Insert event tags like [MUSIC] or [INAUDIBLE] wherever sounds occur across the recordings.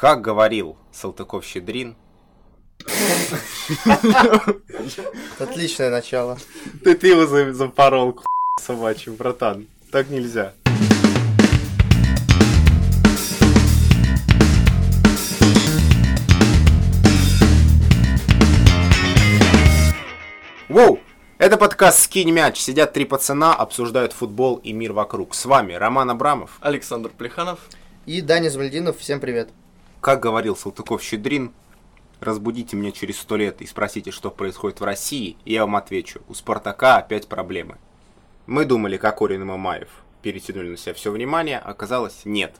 Как говорил Салтыков-Щедрин, Отличное начало. ты ты его за- запорол, к***, [LAUGHS] собачий, братан. Так нельзя. Воу! Это подкаст «Скинь мяч». Сидят три пацана, обсуждают футбол и мир вокруг. С вами Роман Абрамов. Александр Плеханов. И Даня Змальдинов, всем привет. Как говорил Салтыков-Щедрин, разбудите меня через сто лет и спросите, что происходит в России, и я вам отвечу, у Спартака опять проблемы. Мы думали, Кокорин и Мамаев перетянули на себя все внимание, оказалось нет.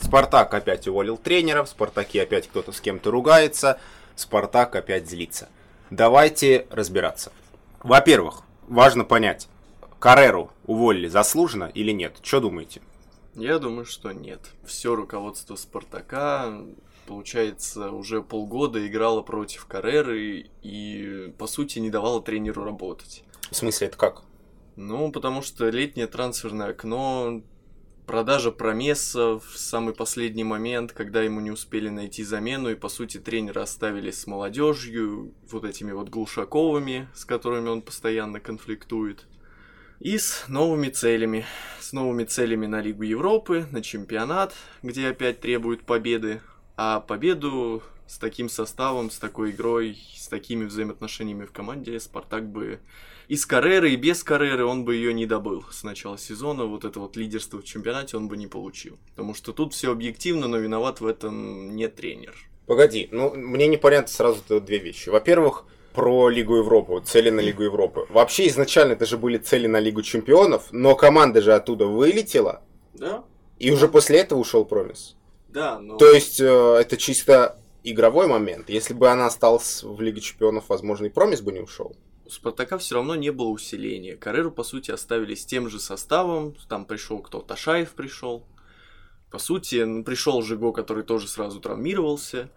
Спартак опять уволил тренера, в Спартаке опять кто-то с кем-то ругается, Спартак опять злится. Давайте разбираться. Во-первых, важно понять, Кареру уволили заслуженно или нет? Что думаете? Я думаю, что нет. Все руководство Спартака, получается, уже полгода играло против Кареры и, по сути, не давало тренеру работать. В смысле, это как? Ну, потому что летнее трансферное окно, продажа Промеса в самый последний момент, когда ему не успели найти замену, и, по сути, тренера оставили с молодежью, вот этими вот Глушаковыми, с которыми он постоянно конфликтует. И с новыми целями. С новыми целями на Лигу Европы, на чемпионат, где опять требуют победы. А победу с таким составом, с такой игрой, с такими взаимоотношениями в команде Спартак бы и с Карреры, и без Карреры он бы ее не добыл с начала сезона. Вот это вот лидерство в чемпионате он бы не получил. Потому что тут все объективно, но виноват в этом не тренер. Погоди, ну мне непонятно сразу две вещи. Во-первых, про Лигу Европы, цели на Лигу Европы. Вообще изначально это же были цели на Лигу Чемпионов, но команда же оттуда вылетела, Да? и уже после этого ушел Промис. Да, но... То есть э, это чисто игровой момент. Если бы она осталась в Лиге Чемпионов, возможно, и Промис бы не ушел. У Спартака все равно не было усиления. Кареру, по сути, оставили с тем же составом. Там пришел кто? Ташаев пришел. По сути, пришел Жиго, который тоже сразу травмировался.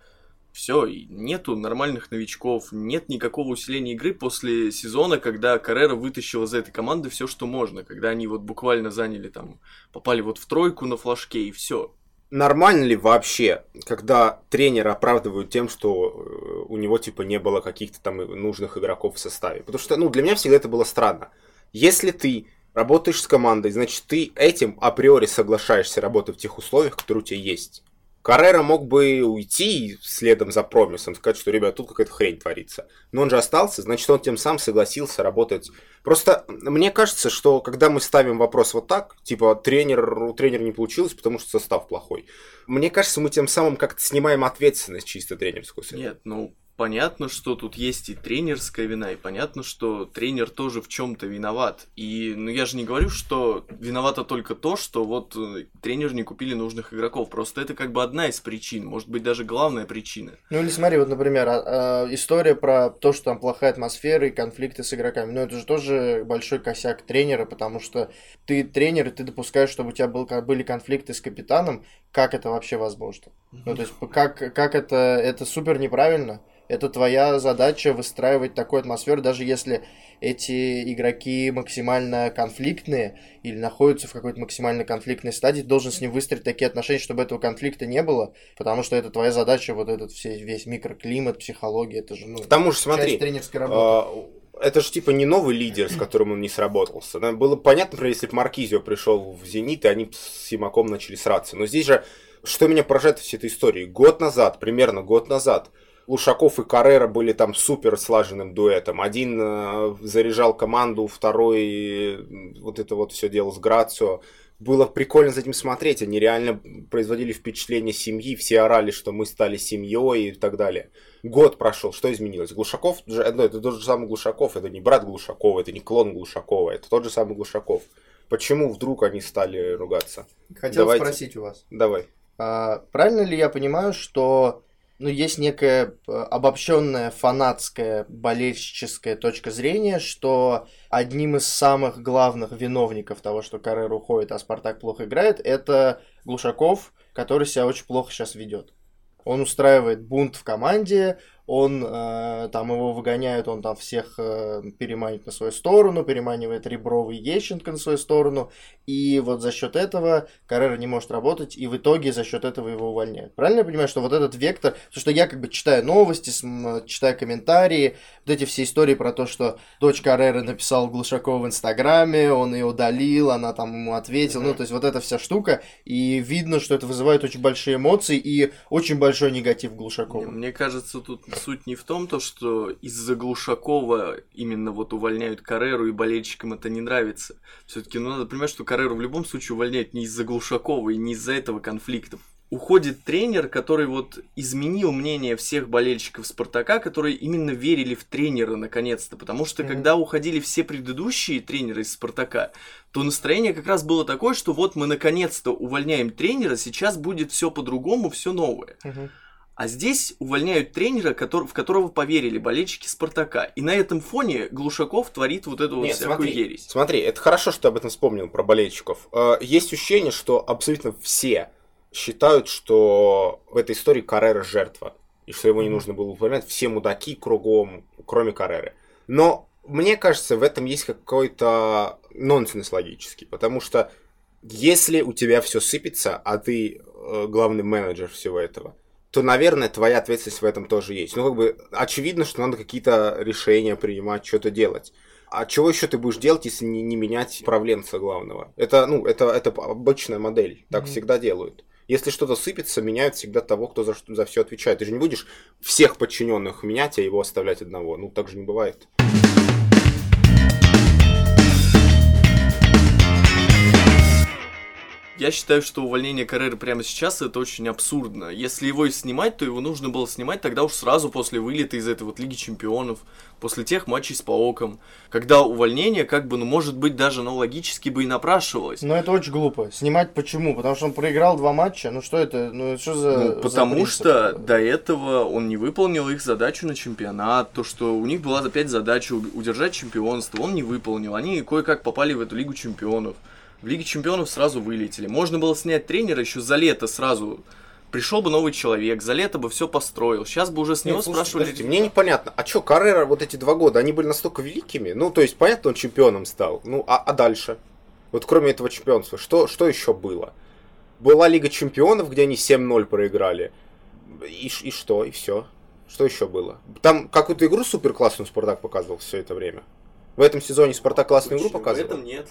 Все, нету нормальных новичков, нет никакого усиления игры после сезона, когда Каррера вытащил из этой команды все, что можно, когда они вот буквально заняли там, попали вот в тройку на флажке и все. Нормально ли вообще, когда тренера оправдывают тем, что э, у него типа не было каких-то там нужных игроков в составе? Потому что, ну, для меня всегда это было странно. Если ты работаешь с командой, значит, ты этим априори соглашаешься работать в тех условиях, которые у тебя есть. Каррера мог бы уйти следом за промисом, сказать, что, ребят, тут какая-то хрень творится. Но он же остался, значит, он тем самым согласился работать. Просто мне кажется, что когда мы ставим вопрос вот так, типа, тренер, у тренера не получилось, потому что состав плохой, мне кажется, мы тем самым как-то снимаем ответственность чисто тренерскую. Нет, ну понятно, что тут есть и тренерская вина, и понятно, что тренер тоже в чем-то виноват. И ну я же не говорю, что виновато только то, что вот э, тренер не купили нужных игроков. Просто это как бы одна из причин, может быть даже главная причина. Ну или смотри, вот, например, а- а, история про то, что там плохая атмосфера и конфликты с игроками. Ну это же тоже большой косяк тренера, потому что ты тренер, и ты допускаешь, чтобы у тебя был, были конфликты с капитаном. Как это вообще возможно? Ну то есть как, как это, это супер неправильно. Это твоя задача выстраивать такую атмосферу, даже если эти игроки максимально конфликтные или находятся в какой-то максимально конфликтной стадии, ты должен с ним выстроить такие отношения, чтобы этого конфликта не было, потому что это твоя задача, вот этот все, весь микроклимат, психология, это же, ну, К тому же, смотри, часть тренерской работы. а, это же типа не новый лидер, с которым он не сработался. Было понятно, например, если бы Маркизио пришел в Зенит, и они с Симаком начали сраться. Но здесь же, что меня поражает в всей этой истории, год назад, примерно год назад, Лушаков и Каррера были там супер слаженным дуэтом. Один э, заряжал команду, второй вот это вот все делал с Грацио. Было прикольно за этим смотреть. Они реально производили впечатление семьи. Все орали, что мы стали семьей и так далее. Год прошел. Что изменилось? Глушаков, ну, это тот же самый Глушаков. Это не брат Глушакова, это не клон Глушакова. Это тот же самый Глушаков. Почему вдруг они стали ругаться? Хотел давайте. спросить у вас. Давай. А, правильно ли я понимаю, что ну, есть некая э, обобщенная фанатская болельщическая точка зрения, что одним из самых главных виновников того, что Каррер уходит, а Спартак плохо играет, это Глушаков, который себя очень плохо сейчас ведет. Он устраивает бунт в команде, он э, там его выгоняют, он там всех э, переманит на свою сторону, переманивает Ребровый Ещенко на свою сторону, и вот за счет этого Каррера не может работать, и в итоге за счет этого его увольняют. Правильно я понимаю, что вот этот вектор, потому что я как бы читаю новости, читаю комментарии, вот эти все истории про то, что дочь Каррера написала Глушакова в Инстаграме, он ее удалил, она там ему ответила, mm-hmm. ну то есть вот эта вся штука, и видно, что это вызывает очень большие эмоции и очень большой негатив Глушакова. Мне кажется, тут суть не в том, то, что из-за Глушакова именно вот увольняют Кареру, и болельщикам это не нравится. Все-таки ну, надо понимать, что Кареру в любом случае увольняют не из-за Глушакова и не из-за этого конфликта. Уходит тренер, который вот изменил мнение всех болельщиков Спартака, которые именно верили в тренера наконец-то. Потому что mm-hmm. когда уходили все предыдущие тренеры из Спартака, то настроение как раз было такое, что вот мы наконец-то увольняем тренера, сейчас будет все по-другому, все новое. Mm-hmm. А здесь увольняют тренера, который, в которого поверили болельщики Спартака. И на этом фоне Глушаков творит вот эту Нет, вот всякую смотри, ересь. Смотри, это хорошо, что ты об этом вспомнил, про болельщиков. Э, есть ощущение, что абсолютно все считают, что в этой истории Каррера жертва. И что его не нужно было выполнять. Все мудаки кругом, кроме Карреры. Но мне кажется, в этом есть какой-то нонсенс логический. Потому что если у тебя все сыпется, а ты э, главный менеджер всего этого, то, наверное, твоя ответственность в этом тоже есть. Ну, как бы, очевидно, что надо какие-то решения принимать, что-то делать. А чего еще ты будешь делать, если не, не менять управленца главного? Это, ну, это, это обычная модель. Так mm-hmm. всегда делают. Если что-то сыпется, меняют всегда того, кто за, за все отвечает. Ты же не будешь всех подчиненных менять, а его оставлять одного. Ну, так же не бывает. Я считаю, что увольнение Карреры прямо сейчас это очень абсурдно. Если его и снимать, то его нужно было снимать тогда уж сразу после вылета из этой вот Лиги Чемпионов, после тех матчей с Паоком, когда увольнение как бы, ну, может быть, даже, ну, логически бы и напрашивалось. Но это очень глупо. Снимать почему? Потому что он проиграл два матча? Ну, что это? Ну, что за Ну, потому за что до этого он не выполнил их задачу на чемпионат, то, что у них была опять задача удержать чемпионство, он не выполнил. Они кое-как попали в эту Лигу Чемпионов в Лиге Чемпионов сразу вылетели. Можно было снять тренера еще за лето сразу. Пришел бы новый человек, за лето бы все построил. Сейчас бы уже с него Нет, спрашивали. Подождите, мне непонятно, а что, Каррера вот эти два года, они были настолько великими? Ну, то есть, понятно, он чемпионом стал. Ну, а, а дальше? Вот кроме этого чемпионства, что, что еще было? Была Лига Чемпионов, где они 7-0 проиграли. И, и что? И все. Что еще было? Там какую-то игру супер классную Спартак показывал все это время. В этом сезоне Спартак классную игру показывал? В этом нет.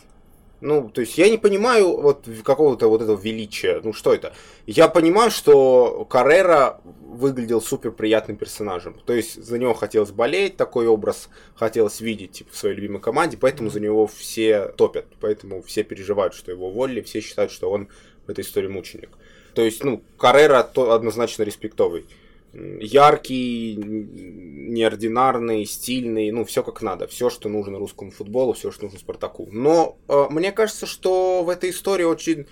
Ну, то есть я не понимаю вот какого-то вот этого величия. Ну, что это? Я понимаю, что Каррера выглядел супер приятным персонажем. То есть за него хотелось болеть, такой образ хотелось видеть типа, в своей любимой команде, поэтому за него все топят, поэтому все переживают, что его уволили, все считают, что он в этой истории мученик. То есть, ну, Каррера то однозначно респектовый яркий, неординарный, стильный, ну, все как надо. Все, что нужно русскому футболу, все, что нужно Спартаку. Но э, мне кажется, что в этой истории очень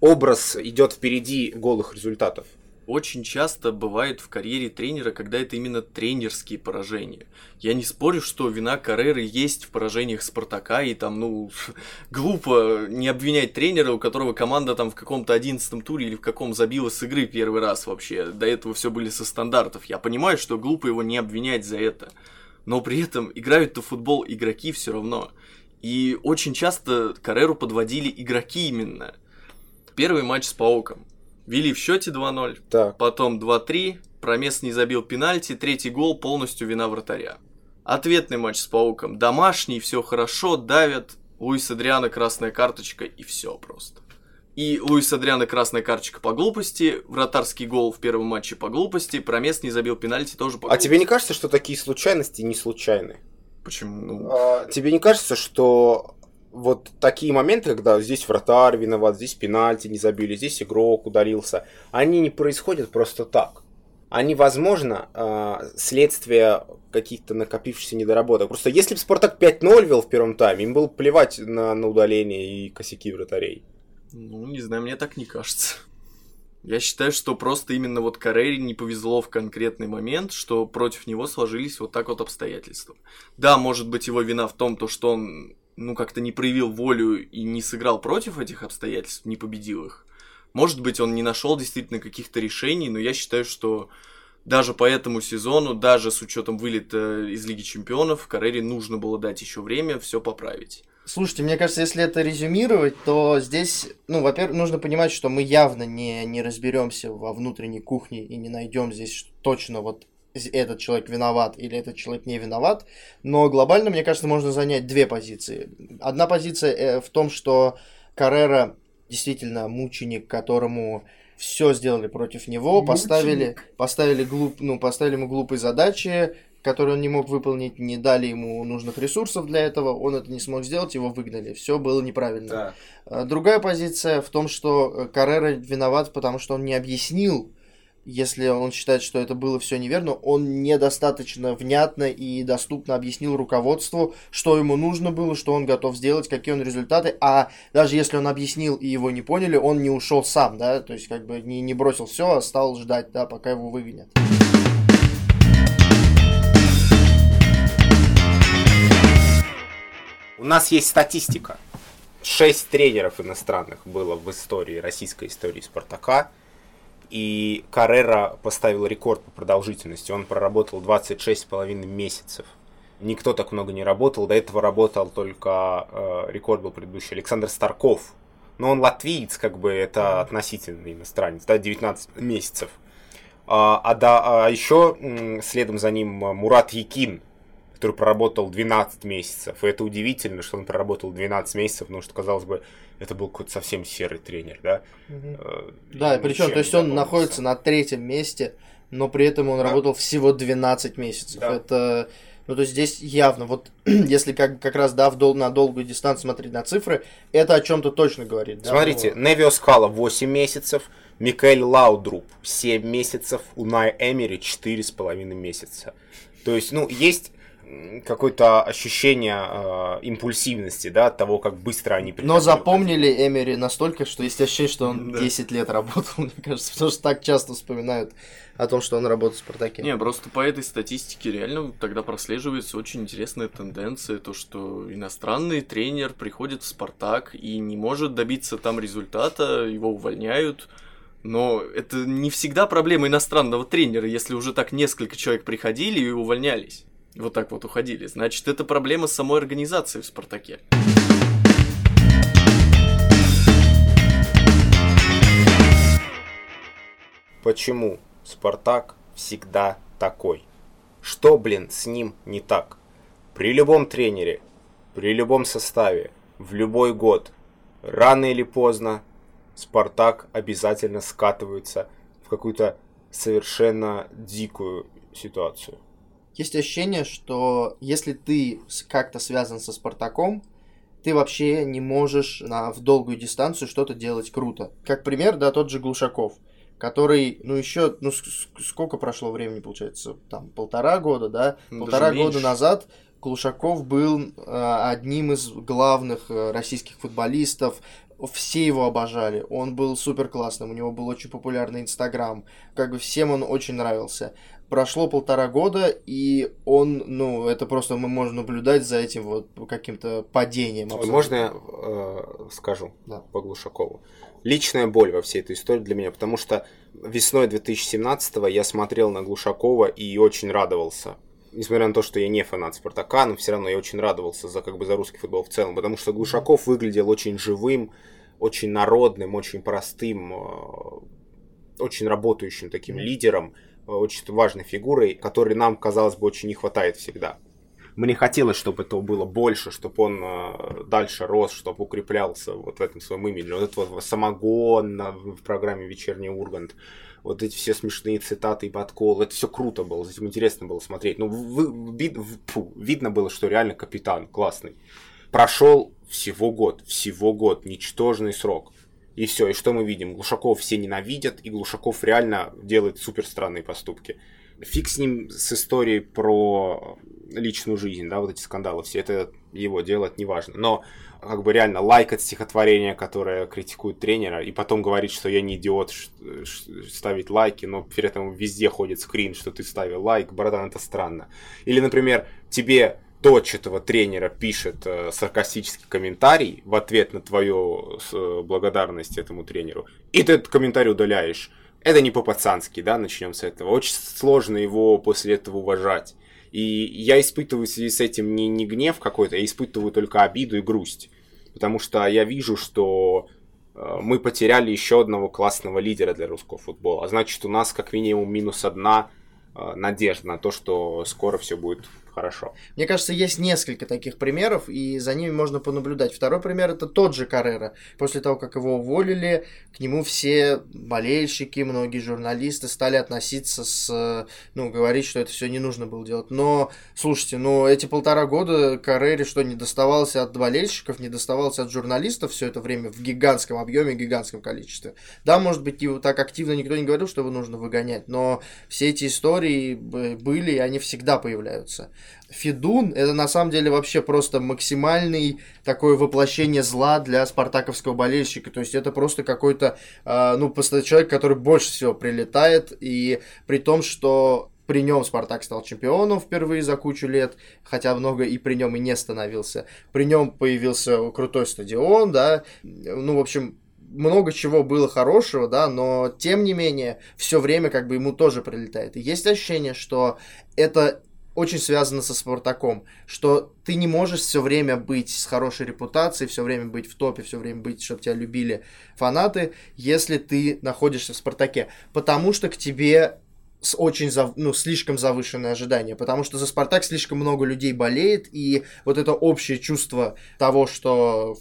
образ идет впереди голых результатов очень часто бывает в карьере тренера, когда это именно тренерские поражения. Я не спорю, что вина Карреры есть в поражениях Спартака, и там, ну, [LAUGHS] глупо не обвинять тренера, у которого команда там в каком-то одиннадцатом туре или в каком забила с игры первый раз вообще. До этого все были со стандартов. Я понимаю, что глупо его не обвинять за это. Но при этом играют-то в футбол игроки все равно. И очень часто Карреру подводили игроки именно. Первый матч с Паоком Вели в счете 2-0. Так. Потом 2-3. Промес не забил пенальти. Третий гол полностью вина вратаря. Ответный матч с Пауком. Домашний, все хорошо, давят. Луис Адриана красная карточка и все просто. И Луис Адриана красная карточка по глупости, вратарский гол в первом матче по глупости, Промес не забил пенальти тоже по глупости. А тебе не кажется, что такие случайности не случайны? Почему? Ну... А, тебе не кажется, что вот такие моменты, когда здесь вратарь виноват, здесь пенальти не забили, здесь игрок ударился, они не происходят просто так. Они, возможно, э, следствие каких-то накопившихся недоработок. Просто если бы Спартак 5-0 вел в первом тайме, им было плевать на, на удаление и косяки вратарей. Ну, не знаю, мне так не кажется. Я считаю, что просто именно вот Карери не повезло в конкретный момент, что против него сложились вот так вот обстоятельства. Да, может быть, его вина в том, то, что он ну, как-то не проявил волю и не сыграл против этих обстоятельств, не победил их. Может быть, он не нашел действительно каких-то решений, но я считаю, что даже по этому сезону, даже с учетом вылета из Лиги Чемпионов, Карере нужно было дать еще время все поправить. Слушайте, мне кажется, если это резюмировать, то здесь, ну, во-первых, нужно понимать, что мы явно не, не разберемся во внутренней кухне и не найдем здесь точно вот этот человек виноват или этот человек не виноват, но глобально, мне кажется, можно занять две позиции. Одна позиция э, в том, что Каррера действительно мученик, которому все сделали против него, мученик. поставили, поставили, глуп, ну, поставили ему глупые задачи, которые он не мог выполнить, не дали ему нужных ресурсов для этого, он это не смог сделать, его выгнали. Все было неправильно. Да. А, другая позиция в том, что Каррера виноват, потому что он не объяснил если он считает, что это было все неверно, он недостаточно внятно и доступно объяснил руководству, что ему нужно было, что он готов сделать, какие он результаты, а даже если он объяснил и его не поняли, он не ушел сам, да, то есть как бы не, не бросил все, а стал ждать, да, пока его выгонят. У нас есть статистика. Шесть тренеров иностранных было в истории, российской истории Спартака – и Каррера поставил рекорд по продолжительности. Он проработал 26,5 месяцев. Никто так много не работал. До этого работал только э, рекорд был предыдущий Александр Старков. Но он латвиец, как бы это относительно иностранец, да, 19 месяцев. А, а, да, а еще следом за ним Мурат Якин, который проработал 12 месяцев. И это удивительно, что он проработал 12 месяцев, потому что, казалось бы, это был какой-то совсем серый тренер, да? Угу. Да, причем, то есть он находится на третьем месте, но при этом он да. работал всего 12 месяцев. Да. Это, ну то есть здесь явно, вот [CLEARS THROAT] если как, как раз, да, в дол, на долгую дистанцию смотреть на цифры, это о чем-то точно говорит. Да? Смотрите, ну... Невио Скала 8 месяцев, Микаэль Лаудруп 7 месяцев, Унай Эмери 4,5 месяца. То есть, ну, есть какое-то ощущение э, импульсивности, да, от того, как быстро они Но запомнили Эмери настолько, что есть ощущение, что он да. 10 лет работал, [LAUGHS] мне кажется, потому что так часто вспоминают о том, что он работал в Спартаке. Не, просто по этой статистике реально тогда прослеживается очень интересная тенденция, то, что иностранный тренер приходит в Спартак и не может добиться там результата, его увольняют, но это не всегда проблема иностранного тренера, если уже так несколько человек приходили и увольнялись вот так вот уходили. Значит, это проблема самой организации в «Спартаке». Почему «Спартак» всегда такой? Что, блин, с ним не так? При любом тренере, при любом составе, в любой год, рано или поздно Спартак обязательно скатывается в какую-то совершенно дикую ситуацию есть ощущение, что если ты как-то связан со Спартаком, ты вообще не можешь на, в долгую дистанцию что-то делать круто. Как пример, да, тот же Глушаков, который, ну, еще, ну, сколько прошло времени, получается, там, полтора года, да, ну, полтора года назад Глушаков был э, одним из главных э, российских футболистов, все его обожали, он был супер классным, у него был очень популярный Инстаграм, как бы всем он очень нравился прошло полтора года, и он, ну, это просто мы можем наблюдать за этим вот каким-то падением. Абсолютно. Можно я э, скажу да. по Глушакову? Личная боль во всей этой истории для меня, потому что весной 2017-го я смотрел на Глушакова и очень радовался. Несмотря на то, что я не фанат Спартака, но все равно я очень радовался за, как бы, за русский футбол в целом, потому что Глушаков выглядел очень живым, очень народным, очень простым, э, очень работающим таким лидером очень важной фигурой, которой нам, казалось бы, очень не хватает всегда. Мне хотелось, чтобы этого было больше, чтобы он э, дальше рос, чтобы укреплялся вот в этом своем имиджи. Вот этот вот самогон в программе «Вечерний Ургант», вот эти все смешные цитаты и подколы, это все круто было, за этим интересно было смотреть. Ну, вы, вид, фу, видно было, что реально капитан классный. Прошел всего год, всего год, ничтожный срок. И все, и что мы видим? Глушаков все ненавидят, и Глушаков реально делает супер странные поступки. Фиг с ним с историей про личную жизнь, да, вот эти скандалы все, это его дело, это неважно. Но как бы реально лайкать стихотворение, которое критикует тренера, и потом говорить, что я не идиот ставить лайки, но при этом везде ходит скрин, что ты ставил лайк, братан, это странно. Или, например, тебе дочь этого тренера пишет э, саркастический комментарий в ответ на твою э, благодарность этому тренеру, и ты этот комментарий удаляешь. это не по-пацански, да, начнем с этого. Очень сложно его после этого уважать. И я испытываю в связи с этим не, не гнев какой-то, я испытываю только обиду и грусть. Потому что я вижу, что э, мы потеряли еще одного классного лидера для русского футбола. А значит, у нас как минимум минус одна э, надежда на то, что скоро все будет хорошо. Мне кажется, есть несколько таких примеров, и за ними можно понаблюдать. Второй пример это тот же Каррера. После того, как его уволили, к нему все болельщики, многие журналисты стали относиться с, ну, говорить, что это все не нужно было делать. Но, слушайте, ну, эти полтора года Каррере что, не доставалось от болельщиков, не доставалось от журналистов все это время в гигантском объеме, гигантском количестве. Да, может быть, его так активно никто не говорил, что его нужно выгонять, но все эти истории были, и они всегда появляются. Федун это на самом деле вообще просто максимальный такое воплощение зла для спартаковского болельщика. То есть это просто какой-то, э, ну, просто человек, который больше всего прилетает, и при том, что при нем Спартак стал чемпионом впервые за кучу лет, хотя много и при нем и не становился. При нем появился крутой стадион, да, ну, в общем, много чего было хорошего, да, но тем не менее, все время как бы ему тоже прилетает. И есть ощущение, что это очень связано со Спартаком, что ты не можешь все время быть с хорошей репутацией, все время быть в топе, все время быть, чтобы тебя любили фанаты, если ты находишься в Спартаке, потому что к тебе с очень зав... ну, слишком завышенное ожидание, потому что за Спартак слишком много людей болеет, и вот это общее чувство того, что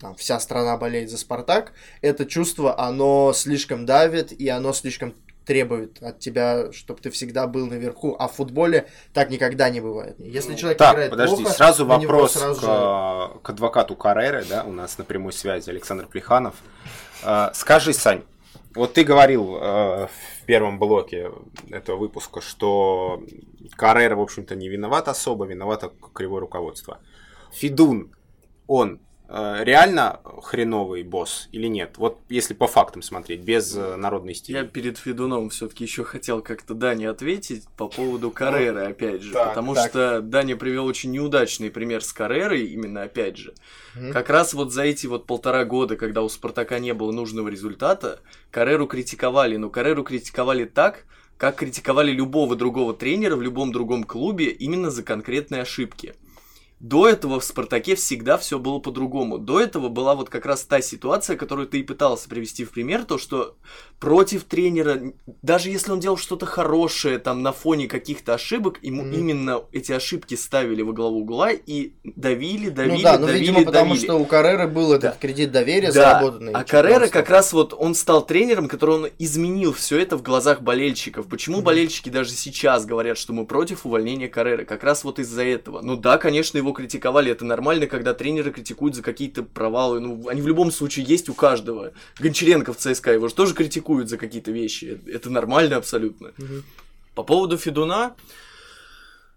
там, вся страна болеет за Спартак, это чувство, оно слишком давит, и оно слишком требует от тебя, чтобы ты всегда был наверху, а в футболе так никогда не бывает. Если человек так, играет подожди, плохо, сразу вопрос сразу к, же... к адвокату Карреры, да, у нас на прямой связи Александр Плеханов. Э, скажи, Сань, вот ты говорил э, в первом блоке этого выпуска, что Каррера, в общем-то, не виноват особо, виновато кривое руководство. Фидун, он реально хреновый босс или нет? Вот если по фактам смотреть, без э, народной стили. Я перед Федуном все-таки еще хотел как-то Дане ответить по поводу Карреры, опять же. Так, потому так. что Даня привел очень неудачный пример с Каррерой, именно опять же. Как раз вот за эти вот полтора года, когда у Спартака не было нужного результата, Карреру критиковали, но Карреру критиковали так, как критиковали любого другого тренера в любом другом клубе именно за конкретные ошибки. До этого в «Спартаке» всегда все было по-другому. До этого была вот как раз та ситуация, которую ты и пытался привести в пример, то, что против тренера, даже если он делал что-то хорошее там на фоне каких-то ошибок, ему mm. именно эти ошибки ставили во главу угла и давили, давили, ну, да, ну, давили, видимо, потому что у Каррера был этот да. кредит доверия да. заработанный. А Каррера как раз вот он стал тренером, который он изменил все это в глазах болельщиков. Почему mm. болельщики даже сейчас говорят, что мы против увольнения Каррера? Как раз вот из-за этого. Ну да, конечно, его критиковали, это нормально, когда тренеры критикуют за какие-то провалы. Ну, они в любом случае есть у каждого. Гончаренко в ЦСКА его же тоже критикуют критикуют за какие-то вещи. Это нормально абсолютно. Угу. По поводу Федуна,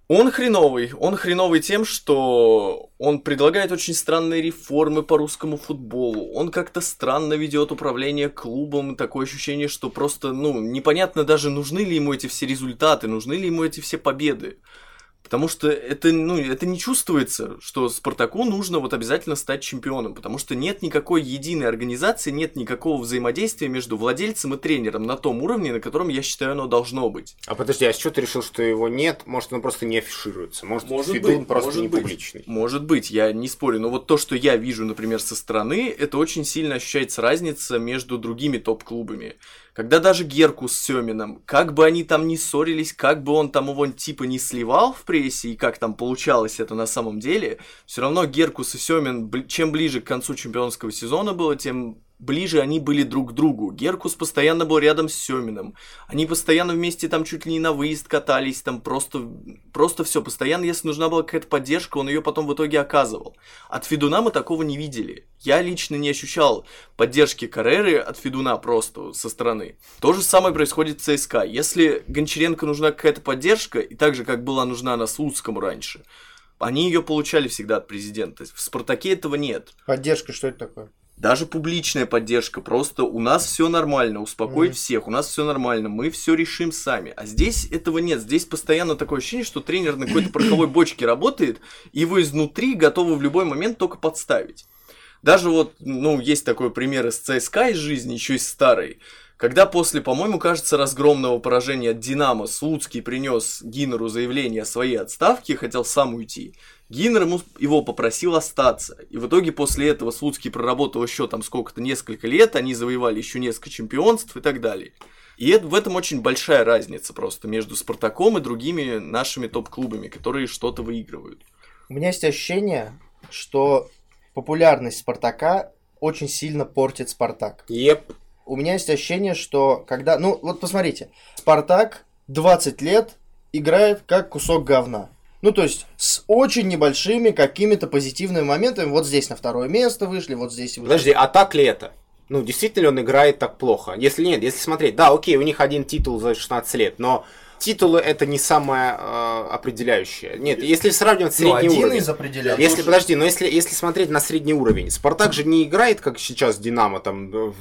он хреновый. Он хреновый тем, что он предлагает очень странные реформы по русскому футболу. Он как-то странно ведет управление клубом. Такое ощущение, что просто, ну, непонятно даже, нужны ли ему эти все результаты, нужны ли ему эти все победы. Потому что это, ну, это не чувствуется, что Спартаку нужно вот обязательно стать чемпионом, потому что нет никакой единой организации, нет никакого взаимодействия между владельцем и тренером на том уровне, на котором, я считаю, оно должно быть. А подожди, а с чего ты решил, что его нет? Может, он просто не афишируется? Может, может Фидун быть, просто может не быть. публичный? Может быть, я не спорю, но вот то, что я вижу, например, со стороны, это очень сильно ощущается разница между другими топ-клубами. Когда даже Герку с Семином, как бы они там ни ссорились, как бы он там его типа не сливал в прессе, и как там получалось это на самом деле, все равно Геркус и Семин, чем ближе к концу чемпионского сезона было, тем ближе они были друг к другу. Геркус постоянно был рядом с Семиным. Они постоянно вместе там чуть ли не на выезд катались, там просто, просто все. Постоянно, если нужна была какая-то поддержка, он ее потом в итоге оказывал. От Федуна мы такого не видели. Я лично не ощущал поддержки Карреры от Федуна просто со стороны. То же самое происходит в ЦСКА. Если Гончаренко нужна какая-то поддержка, и так же, как была нужна на Слуцкому раньше, они ее получали всегда от президента. В Спартаке этого нет. Поддержка, что это такое? Даже публичная поддержка, просто у нас все нормально, успокоить mm. всех, у нас все нормально, мы все решим сами. А здесь этого нет, здесь постоянно такое ощущение, что тренер на какой-то пороховой бочке работает, и его изнутри готовы в любой момент только подставить. Даже вот, ну, есть такой пример из ЦСКА из жизни, еще из старой, Когда после, по-моему, кажется, разгромного поражения от Динамо Слуцкий принес Гиннеру заявление о своей отставке и хотел сам уйти, Гиннер ему, его попросил остаться. И в итоге после этого Слуцкий проработал еще там сколько-то, несколько лет, они завоевали еще несколько чемпионств и так далее. И это, в этом очень большая разница просто между Спартаком и другими нашими топ-клубами, которые что-то выигрывают. У меня есть ощущение, что популярность Спартака очень сильно портит Спартак. Еп. У меня есть ощущение, что когда... Ну, вот посмотрите. Спартак 20 лет играет как кусок говна. Ну, то есть, с очень небольшими какими-то позитивными моментами. Вот здесь на второе место вышли, вот здесь... вышли. Подожди, а так ли это? Ну, действительно ли он играет так плохо? Если нет, если смотреть, да, окей, у них один титул за 16 лет, но титулы это не самое э, определяющее. Нет, если сравнивать Ну, средний один уровень. из определяющих. Если, подожди, но если, если смотреть на средний уровень, Спартак же не играет, как сейчас Динамо, там, в-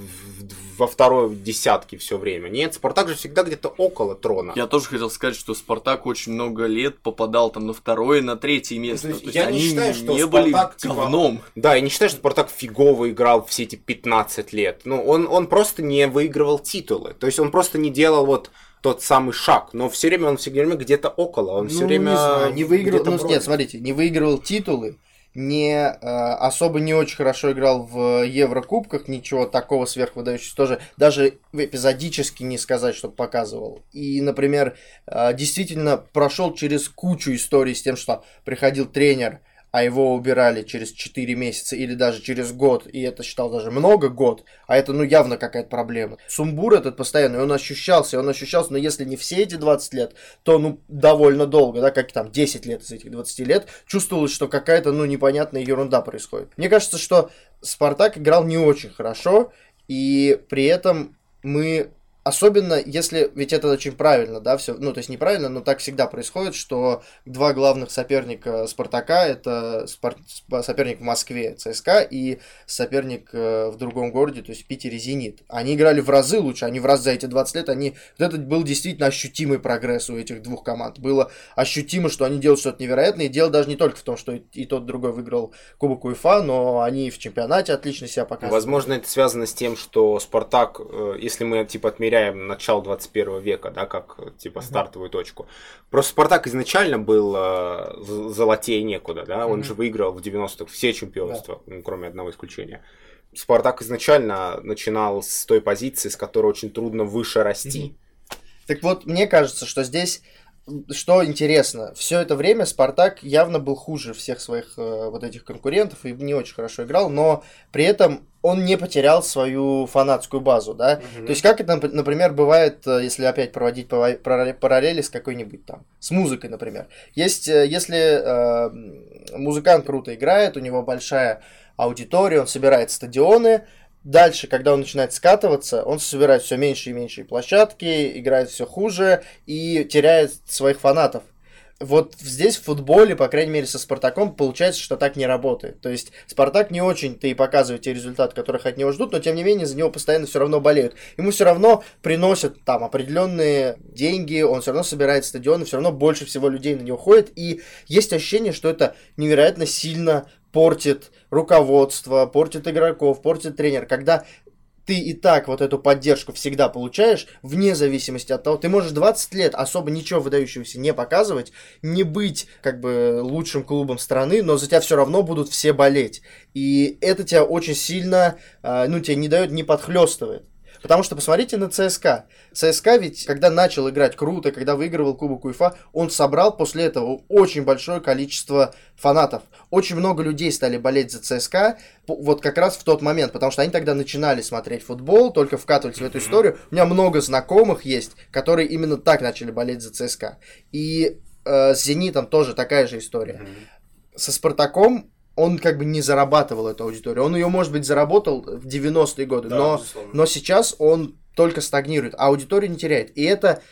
во второй десятке все время. Нет, Спартак же всегда где-то около трона. Я тоже хотел сказать, что Спартак очень много лет попадал там на второе, на третье место. То есть То есть я не они считаю, что не были Спартак, типа, говном. Да, я не считаю, что Спартак фигово играл все эти 15 лет. Ну, он, он просто не выигрывал титулы. То есть он просто не делал вот тот самый шаг. Но все время он все время где-то около. Он все Ну, время не, знаю, не где-то ну, нет, смотрите, не выигрывал титулы, не э, особо не очень хорошо играл в Еврокубках, ничего такого сверхвыдающегося тоже, даже эпизодически не сказать, что показывал. И, например, э, действительно прошел через кучу историй с тем, что приходил тренер, а его убирали через 4 месяца или даже через год, и это считал даже много год, а это ну явно какая-то проблема. Сумбур этот постоянный, он ощущался, он ощущался, но если не все эти 20 лет, то ну довольно долго, да, как там 10 лет из этих 20 лет, чувствовалось, что какая-то ну непонятная ерунда происходит. Мне кажется, что Спартак играл не очень хорошо, и при этом мы Особенно, если, ведь это очень правильно, да, все, ну, то есть неправильно, но так всегда происходит, что два главных соперника Спартака, это спар- сп- соперник в Москве, ЦСКА, и соперник э, в другом городе, то есть в Питере, Зенит. Они играли в разы лучше, они в раз за эти 20 лет, они, вот это был действительно ощутимый прогресс у этих двух команд. Было ощутимо, что они делают что-то невероятное, и дело даже не только в том, что и, и тот, и другой выиграл Кубок УЕФА, но они в чемпионате отлично себя показывают. Возможно, это связано с тем, что Спартак, э, если мы типа отмеряем начало 21 века, да, как типа стартовую точку. Просто Спартак изначально был э, золотее некуда, да, он Мгм. же выиграл в 90-х все чемпионства, ну, кроме одного исключения. Спартак изначально начинал с той позиции, с которой очень трудно выше расти. Так вот, мне кажется, что здесь, что интересно, все это время Спартак явно был хуже всех своих э, вот этих конкурентов и не очень хорошо играл, но при этом он не потерял свою фанатскую базу, да. Мгм. То есть как это, нап- например, бывает, э, если опять проводить параллели с какой-нибудь там, с музыкой, например. Есть, э, если э, музыкант круто играет, у него большая аудитория, он собирает стадионы, Дальше, когда он начинает скатываться, он собирает все меньше и меньше площадки, играет все хуже и теряет своих фанатов. Вот здесь в футболе, по крайней мере, со Спартаком получается, что так не работает. То есть Спартак не очень-то и показывает те результаты, которых от него ждут, но тем не менее за него постоянно все равно болеют. Ему все равно приносят там определенные деньги, он все равно собирает стадионы, все равно больше всего людей на него ходит. И есть ощущение, что это невероятно сильно портит руководство, портит игроков, портит тренер, когда ты и так вот эту поддержку всегда получаешь, вне зависимости от того, ты можешь 20 лет особо ничего выдающегося не показывать, не быть как бы лучшим клубом страны, но за тебя все равно будут все болеть. И это тебя очень сильно, а, ну, тебе не дает, не подхлестывает. Потому что посмотрите на ЦСКА. ЦСКА ведь, когда начал играть круто, когда выигрывал Кубок УЕФА, он собрал после этого очень большое количество фанатов. Очень много людей стали болеть за ЦСКА вот как раз в тот момент, потому что они тогда начинали смотреть футбол, только вкатывались в эту историю. У меня много знакомых есть, которые именно так начали болеть за ЦСКА. И э, с Зенитом тоже такая же история со Спартаком он как бы не зарабатывал эту аудиторию. Он ее, может быть, заработал в 90-е годы, Да, но, безусловно. но сейчас он только стагнирует, а аудиторию не теряет. И это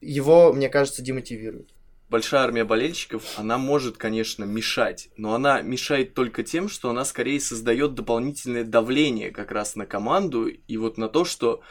его, мне кажется, демотивирует. большая армия болельщиков, она может, конечно, мешать, но она мешает только тем, что она скорее создает дополнительное давление как раз на команду и вот на то, что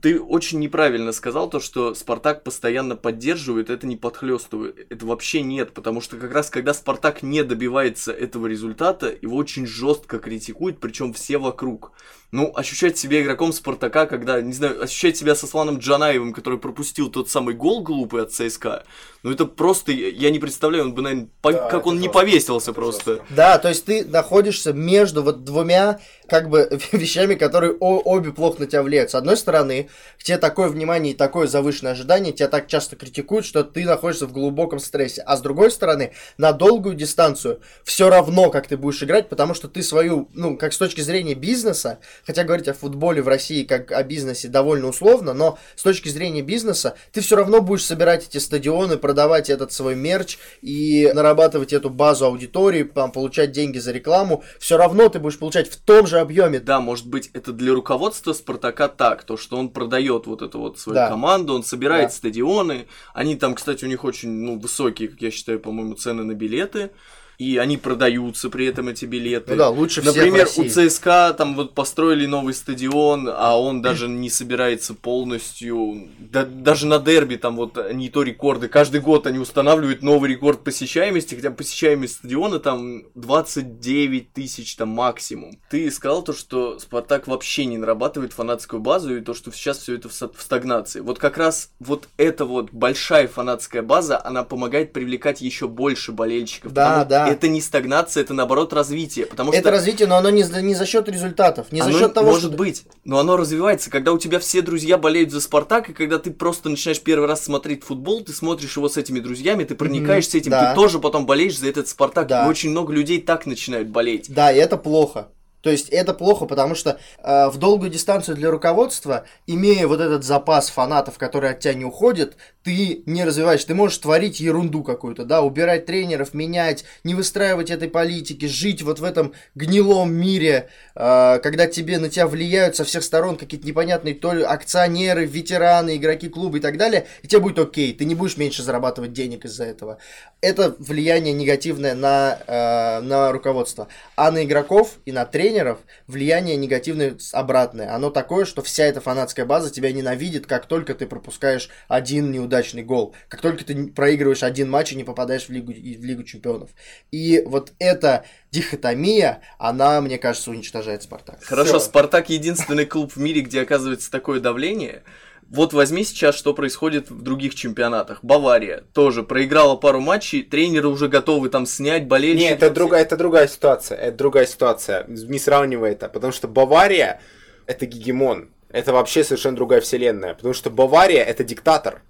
Ты очень неправильно сказал то, что Спартак постоянно поддерживает, это не подхлестывает. Это вообще нет, потому что как раз когда Спартак не добивается этого результата, его очень жестко критикуют, причем все вокруг ну, ощущать себя игроком Спартака, когда, не знаю, ощущать себя со Сланом Джанаевым, который пропустил тот самый гол глупый от ЦСКА, ну это просто, я не представляю, он бы, наверное, по, да, как он не повесился просто. Да, то есть ты находишься между вот двумя, как бы, [LAUGHS] вещами, которые о, обе плохо на тебя влияют. С одной стороны, к тебе такое внимание и такое завышенное ожидание, тебя так часто критикуют, что ты находишься в глубоком стрессе. А с другой стороны, на долгую дистанцию все равно, как ты будешь играть, потому что ты свою, ну, как с точки зрения бизнеса, хотя говорить о футболе в России как о бизнесе довольно условно, но с точки зрения бизнеса ты все равно будешь собирать эти стадионы, продавать этот свой мерч и нарабатывать эту базу аудитории, там, получать деньги за рекламу. Все равно ты будешь получать в том же объеме. Да, может быть, это для руководства Спартака так, то, что он продает вот эту вот свою да. команду, он собирает да. стадионы. Они там, кстати, у них очень ну, высокие, как я считаю, по-моему, цены на билеты и они продаются при этом эти билеты. Ну да, лучше всех Например, у ЦСКА там вот построили новый стадион, а он даже не собирается полностью, да, даже на дерби там вот не то рекорды, каждый год они устанавливают новый рекорд посещаемости, хотя посещаемость стадиона там 29 тысяч там максимум. Ты сказал то, что Спартак вообще не нарабатывает фанатскую базу и то, что сейчас все это в стагнации. Вот как раз вот эта вот большая фанатская база, она помогает привлекать еще больше болельщиков. Да, да это не стагнация, это наоборот развитие. Потому это что... развитие, но оно не, не за счет результатов, не оно за счет того, может что... быть, но оно развивается. Когда у тебя все друзья болеют за Спартак, и когда ты просто начинаешь первый раз смотреть футбол, ты смотришь его с этими друзьями, ты проникаешься mm-hmm, этим, да. ты тоже потом болеешь за этот Спартак. Да. И очень много людей так начинают болеть. Да, и это плохо. То есть это плохо, потому что э, в долгую дистанцию для руководства, имея вот этот запас фанатов, который от тебя не уходит, ты не развиваешь, ты можешь творить ерунду какую-то, да, убирать тренеров, менять, не выстраивать этой политики, жить вот в этом гнилом мире, э, когда тебе на тебя влияют со всех сторон какие-то непонятные то ли акционеры, ветераны, игроки клуба и так далее, и тебе будет окей, ты не будешь меньше зарабатывать денег из-за этого. Это влияние негативное на, э, на руководство. А на игроков и на тренеров влияние негативное обратное. Оно такое, что вся эта фанатская база тебя ненавидит, как только ты пропускаешь один неудачный гол. Как только ты проигрываешь один матч и не попадаешь в Лигу, в Лигу чемпионов. И вот эта дихотомия, она, мне кажется, уничтожает Спартак. Хорошо, Всё. Спартак единственный клуб в мире, где оказывается такое давление. Вот возьми сейчас, что происходит в других чемпионатах. Бавария тоже проиграла пару матчей, тренеры уже готовы там снять болельщиков. Нет, это другая, это другая ситуация. Это другая ситуация. Не сравнивай это. Потому что Бавария это гегемон. Это вообще совершенно другая вселенная. Потому что Бавария это диктатор.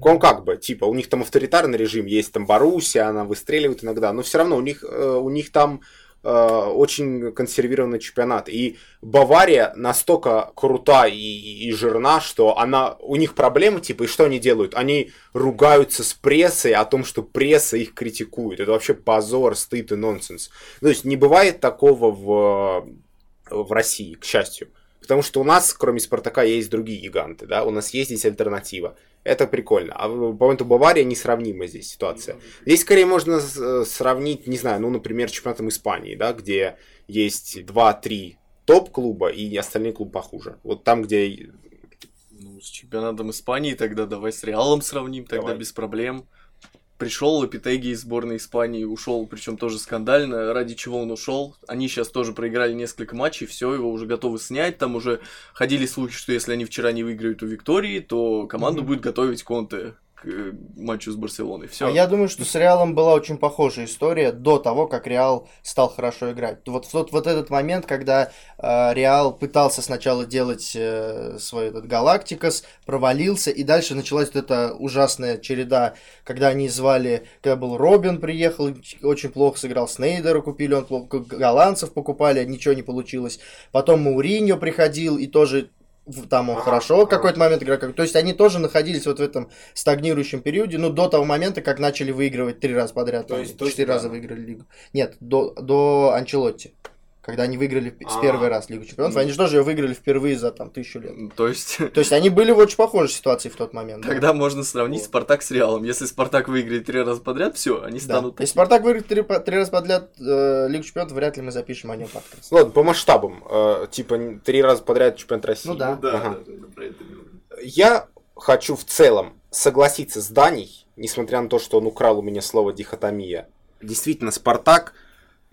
Он как бы, типа, у них там авторитарный режим, есть там Боруссия, она выстреливает иногда, но все равно у них, э, у них там Э, очень консервированный чемпионат. И Бавария настолько крута и, и жирна, что она, у них проблемы, типа, и что они делают? Они ругаются с прессой о том, что пресса их критикует. Это вообще позор, стыд и нонсенс. То есть не бывает такого в, в России, к счастью. Потому что у нас, кроме Спартака, есть другие гиганты, да, у нас есть здесь альтернатива. Это прикольно. А по моменту Бавария несравнима здесь ситуация. Здесь скорее можно э, сравнить, не знаю, ну, например, чемпионатом Испании, да, где есть 2-3 топ-клуба и остальные клубы похуже. Вот там, где... Ну, с чемпионатом Испании тогда давай с Реалом сравним, тогда давай. без проблем пришел Лапитеги из сборной Испании, ушел, причем тоже скандально. Ради чего он ушел? Они сейчас тоже проиграли несколько матчей, все, его уже готовы снять. Там уже ходили слухи, что если они вчера не выиграют у Виктории, то команду mm-hmm. будет готовить Конте к э, матчу с Барселоной. Все. А я думаю, что с Реалом была очень похожая история до того, как Реал стал хорошо играть. Вот, вот, вот этот момент, когда э, Реал пытался сначала делать э, свой этот Галактикос, провалился, и дальше началась вот эта ужасная череда, когда они звали, когда был Робин приехал, очень плохо сыграл, Снейдера купили, он плохо, голландцев покупали, ничего не получилось. Потом Мауриньо приходил и тоже там он хорошо в какой-то момент играл. То есть они тоже находились вот в этом стагнирующем периоде, ну, до того момента, как начали выигрывать три раза подряд. То есть четыре раза выиграли лигу. Нет, до, до Анчелотти когда они выиграли в- с А. первый раз Лигу Чемпионов. Они же тоже ее выиграли впервые за там тысячу лет. То есть [LAUGHS] То есть они были в очень похожей ситуации в тот момент. да. тогда можно сравнить Вот. Спартак с Реалом. Если Спартак выиграет три раза подряд, все, они Да. станут. Если Спартак выиграет три, три раза подряд э, Лигу Чемпионов, вряд ли мы запишем о нем подкаст. Ладно, по масштабам. э, типа три раза подряд чемпионат России. Ну да. Ну да, Ага. да. Я хочу в целом согласиться с Даней, несмотря на то, что он украл у меня слово дихотомия. Действительно, Спартак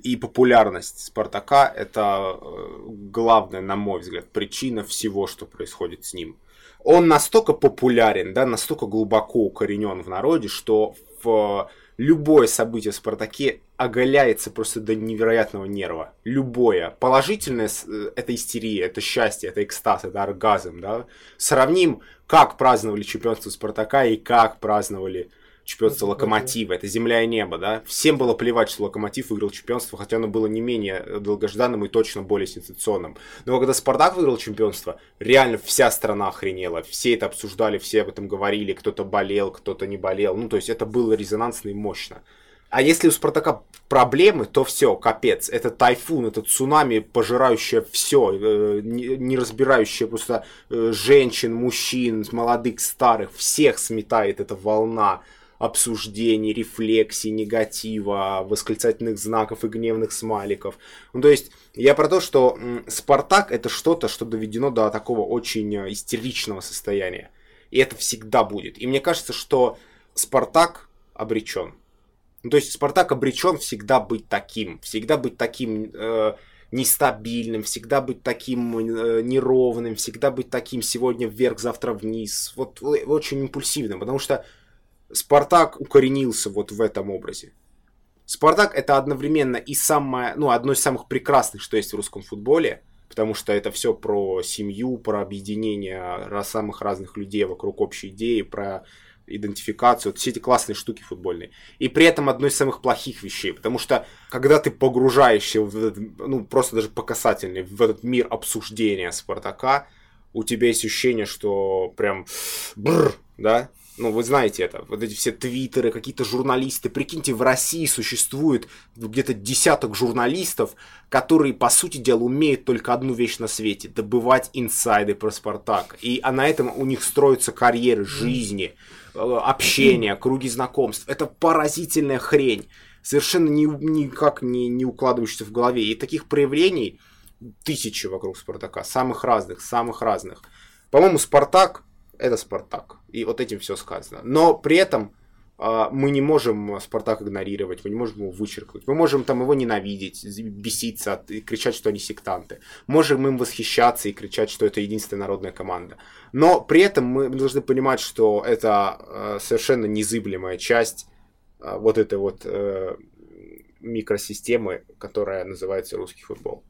и популярность Спартака – это э, главная, на мой взгляд, причина всего, что происходит с ним. Он настолько популярен, да, настолько глубоко укоренен в народе, что в любое событие в Спартаке оголяется просто до невероятного нерва. Любое. Положительное э, это истерия, это счастье, это экстаз, это оргазм, да. Сравним, как праздновали чемпионство Спартака и как праздновали чемпионство Локомотива. Это земля и небо, да. Всем было плевать, что Локомотив выиграл чемпионство, хотя оно было не менее э, долгожданным и точно более сенсационным. Но когда Спартак выиграл чемпионство, реально вся страна охренела. Все это обсуждали, все об этом говорили. Кто-то болел, кто-то не болел. Ну, то есть это было резонансно и мощно. А если у Спартака проблемы, то все, капец. Это тайфун, это цунами, пожирающее все, не, не разбирающее просто э, женщин, мужчин, молодых, старых, всех сметает эта волна обсуждений, рефлексий, негатива, восклицательных знаков и гневных смайликов. Ну, то есть, я про то, что Спартак это что-то, что доведено до такого очень э, истеричного состояния. И это всегда будет. И мне кажется, что Спартак обречен. Ну, то есть Спартак обречен всегда быть таким, всегда быть таким э, нестабильным, всегда быть таким э, неровным, всегда быть таким сегодня вверх, завтра вниз. Вот э, очень импульсивным, потому что Спартак укоренился вот в этом образе. Спартак это одновременно и самое, ну, одно из самых прекрасных, что есть в русском футболе, потому что это все про семью, про объединение самых разных людей вокруг общей идеи, про идентификацию, вот все эти классные штуки футбольные. И при этом одно из самых плохих вещей, потому что когда ты погружаешься в этот, ну, просто даже по касательной, в этот мир обсуждения Спартака, у тебя есть ощущение, что прям бррр, да, ну, вы знаете это, вот эти все твиттеры, какие-то журналисты. Прикиньте, в России существует где-то десяток журналистов, которые, по сути дела, умеют только одну вещь на свете – добывать инсайды про Спартак. И а на этом у них строятся карьеры, жизни, э, общения, круги знакомств. Это поразительная хрень, совершенно ни, никак не, не укладывающаяся в голове. И таких проявлений тысячи вокруг Спартака, самых разных, самых разных. По-моему, Спартак это Спартак. И вот этим все сказано. Но при этом а, мы не можем Спартак игнорировать, мы не можем его вычеркнуть. Мы можем там его ненавидеть, беситься и кричать, что они сектанты. Можем им восхищаться и кричать, что это единственная народная команда. Но при этом мы должны понимать, что это э, совершенно незыблемая часть э, вот этой вот э, микросистемы, которая называется русский футбол.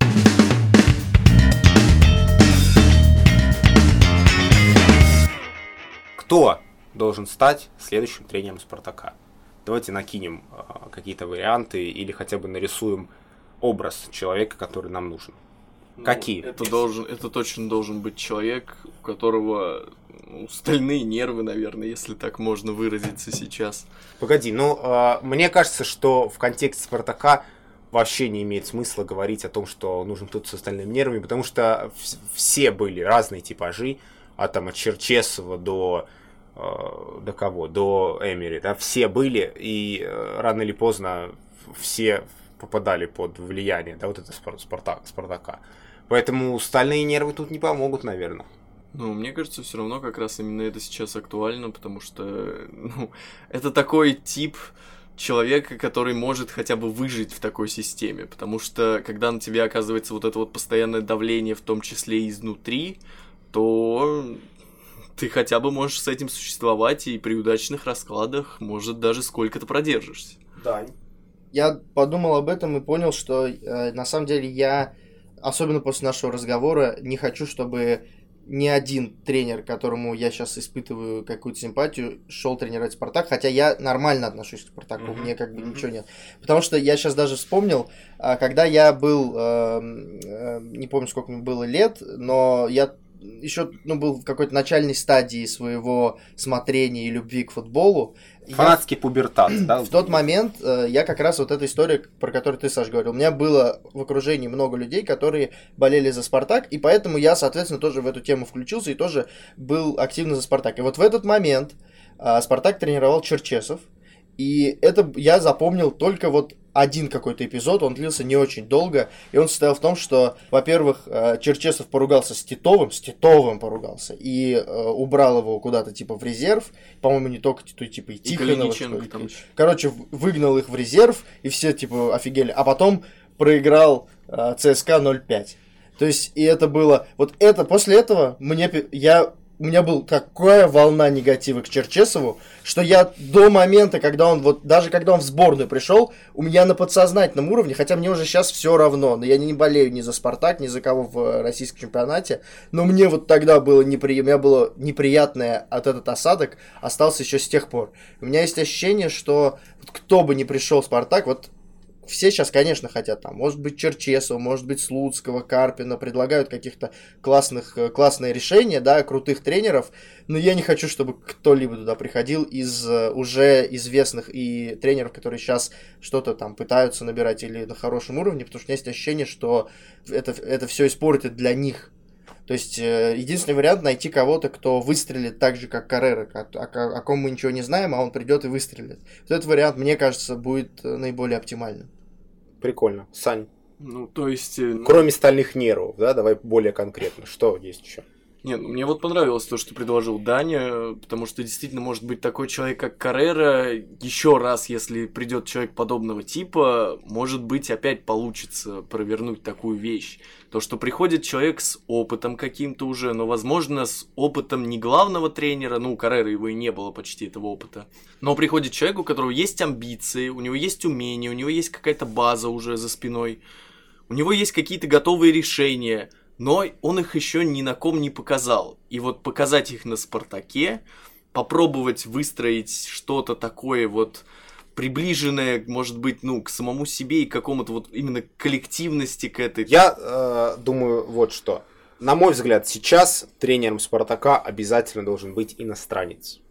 Кто должен стать следующим тренером Спартака? Давайте накинем э, какие-то варианты или хотя бы нарисуем образ человека, который нам нужен. Ну, Какие? Это должен, это точно должен быть человек, у которого ну, стальные нервы, наверное, если так можно выразиться сейчас. Погоди, ну, э, мне кажется, что в контексте Спартака вообще не имеет смысла говорить о том, что нужен кто-то с остальными нервами, потому что вс- все были разные типажи, от там от Черчесова до до кого, до Эмери, да, все были, и э, рано или поздно все попадали под влияние, да, вот это Спар- Спартак, Спартака. Поэтому стальные нервы тут не помогут, наверное. Ну, мне кажется, все равно как раз именно это сейчас актуально, потому что, [LAUGHS] ну, это такой тип человека, который может хотя бы выжить в такой системе, потому что когда на тебе оказывается вот это вот постоянное давление, в том числе и изнутри, то ты хотя бы можешь с этим существовать и при удачных раскладах, может, даже сколько-то продержишься. Да. Я подумал об этом и понял, что э, на самом деле я, особенно после нашего разговора, не хочу, чтобы ни один тренер, которому я сейчас испытываю какую-то симпатию, шел тренировать Спартак, хотя я нормально отношусь к Спартаку, Мгм, мне как бы мгм. ничего нет. Потому что я сейчас даже вспомнил, а, когда я был, эм, э, не помню, сколько мне было лет, но я еще ну, был в какой-то начальной стадии своего смотрения и любви к футболу. Фанатский я, пубертат, [CLEARS THROAT] да? В тот момент э, я как раз вот эта история, про которую ты, Саш, говорил, у меня было в окружении много людей, которые болели за Спартак, и поэтому я, соответственно, тоже в эту тему включился и тоже был активно за Спартак. И вот в этот момент э, Спартак тренировал Черчесов, и это я запомнил только вот один какой-то эпизод, он длился не очень долго, и он состоял в том, что, во-первых, э, Черчесов поругался с Титовым, с Титовым поругался, и э, убрал его куда-то типа в резерв, по-моему, не только Титу, типа и Тихонова. И Короче, выгнал их в резерв, и все типа офигели, а потом проиграл э, ЦСКА 0-5. То есть, и это было... Вот это, после этого мне... Я у меня была такая волна негатива к Черчесову, что я до момента, когда он вот, даже когда он в сборную пришел, у меня на подсознательном уровне, хотя мне уже сейчас все равно, но я не болею ни за Спартак, ни за кого в российском чемпионате, но мне вот тогда было неприятно, у меня было неприятное от этот осадок, остался еще с тех пор. У меня есть ощущение, что кто бы ни пришел в Спартак, вот все сейчас, конечно, хотят там, может быть, Черчесова, может быть, Слуцкого, Карпина, предлагают каких-то классных, э, классные решения, да, крутых тренеров, но я не хочу, чтобы кто-либо туда приходил из э, уже известных и тренеров, которые сейчас что-то там пытаются набирать или на хорошем уровне, потому что у меня есть ощущение, что это, это все испортит для них то есть э, единственный вариант найти кого-то, кто выстрелит так же, как Каррера, о, о, о ком мы ничего не знаем, а он придет и выстрелит. Вот этот вариант, мне кажется, будет э, наиболее оптимальным. Прикольно. Сань. Ну, то есть... Э, ну Кроме стальных нервов, да, давай более конкретно. Что есть еще? Нет, ну, мне вот понравилось то, что предложил Даня, потому что действительно может быть такой человек, как Каррера. Еще раз, если придет человек подобного типа, может быть, опять получится провернуть такую вещь. То, что приходит человек с опытом каким-то уже, но, возможно, с опытом не главного тренера, ну, у Каррера его и не было почти этого опыта, но приходит человек, у которого есть амбиции, у него есть умения, у него есть какая-то база уже за спиной, у него есть какие-то готовые решения – но он их еще ни на ком не показал. И вот показать их на Спартаке, попробовать выстроить что-то такое вот приближенное, может быть, ну, к самому себе и к какому-то вот именно коллективности к этой. Я э, думаю вот что. На мой взгляд, сейчас тренером Спартака обязательно должен быть иностранец.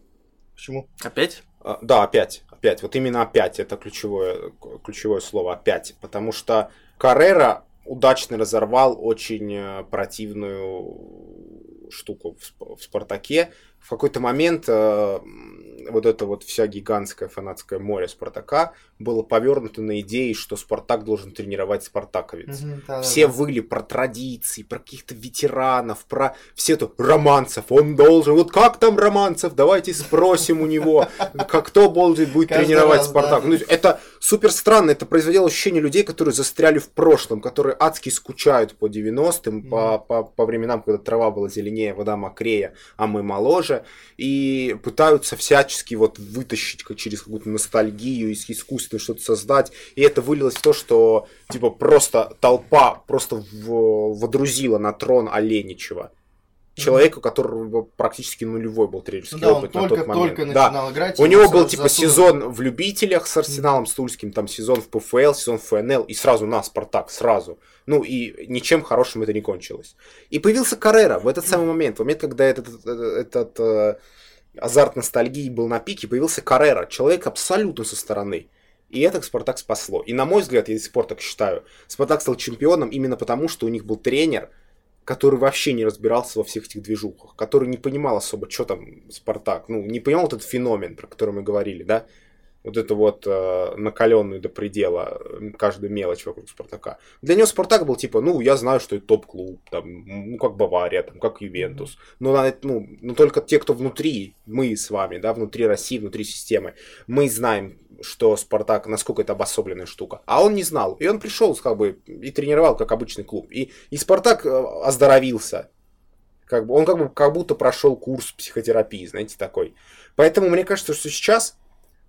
Почему? Опять? Э, да, опять. Опять. Вот именно опять. Это ключевое, ключевое слово. Опять. Потому что Каррера удачно разорвал очень э, противную штуку в, в Спартаке. В какой-то момент э, вот это вот вся гигантское фанатское море Спартака было повернуто на идее, что Спартак должен тренировать спартаковец. Угу, да, все да. выли про традиции, про каких-то ветеранов, про все то Романцев, он должен, вот как там Романцев, давайте спросим у него, как кто будет, будет тренировать Спартак. Ну, это супер странно, это производило ощущение людей, которые застряли в прошлом, которые адски скучают по 90-м, угу. по, по, по временам, когда трава была зеленее, вода мокрее, а мы моложе, и пытаются всячески вот вытащить через какую-то ностальгию из искусства искусственно что-то создать. И это вылилось в то, что типа просто толпа просто в, водрузила на трон Оленичева. Человеку, у которого практически нулевой был тренерский ну, да, опыт на тот момент. Только да. играть, у него был типа засунул. сезон в любителях с Арсеналом, с Тульским, там сезон в ПФЛ, сезон в ФНЛ, и сразу на Спартак, сразу. Ну и ничем хорошим это не кончилось. И появился Каррера в этот самый момент, в момент, когда этот, этот, этот азарт ностальгии был на пике, появился Каррера, человек абсолютно со стороны. И это Спартак спасло. И на мой взгляд, я до сих пор так считаю, Спартак стал чемпионом именно потому, что у них был тренер, который вообще не разбирался во всех этих движухах, который не понимал особо, что там Спартак, ну, не понимал этот феномен, про который мы говорили, да, вот эту вот э, накаленную до предела каждую мелочь вокруг Спартака. Для него Спартак был типа, ну, я знаю, что это топ-клуб, там, ну, как Бавария, там, как Ювентус. Но, ну, но только те, кто внутри, мы с вами, да, внутри России, внутри системы, мы знаем, что Спартак, насколько это обособленная штука. А он не знал. И он пришел, как бы, и тренировал, как обычный клуб. И, и Спартак э, оздоровился. Как бы, он как бы как будто прошел курс психотерапии, знаете, такой. Поэтому мне кажется, что сейчас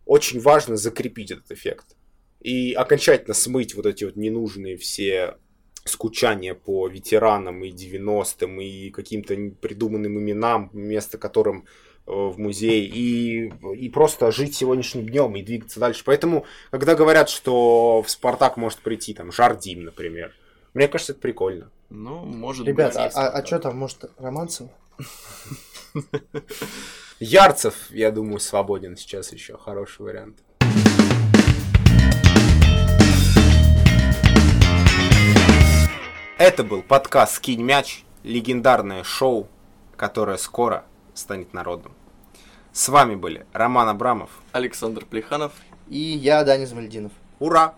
очень важно закрепить этот эффект. И окончательно смыть вот эти вот ненужные все скучания по ветеранам и 90-м, и каким-то придуманным именам, вместо которым э, в музей и, и просто жить сегодняшним днем и двигаться дальше. Поэтому, когда говорят, что в Спартак может прийти там Жардим, например, Мне кажется, это прикольно. Ну, может Ребят, быть. а, есть а, такое. что там, может, Романцев? [LAUGHS] Ярцев, я думаю, свободен сейчас еще. Хороший вариант. Это был подкаст «Скинь мяч», легендарное шоу, которое скоро станет народным. С вами были Роман Абрамов. Александр Плеханов. И я, Данис Мальдинов. Ура!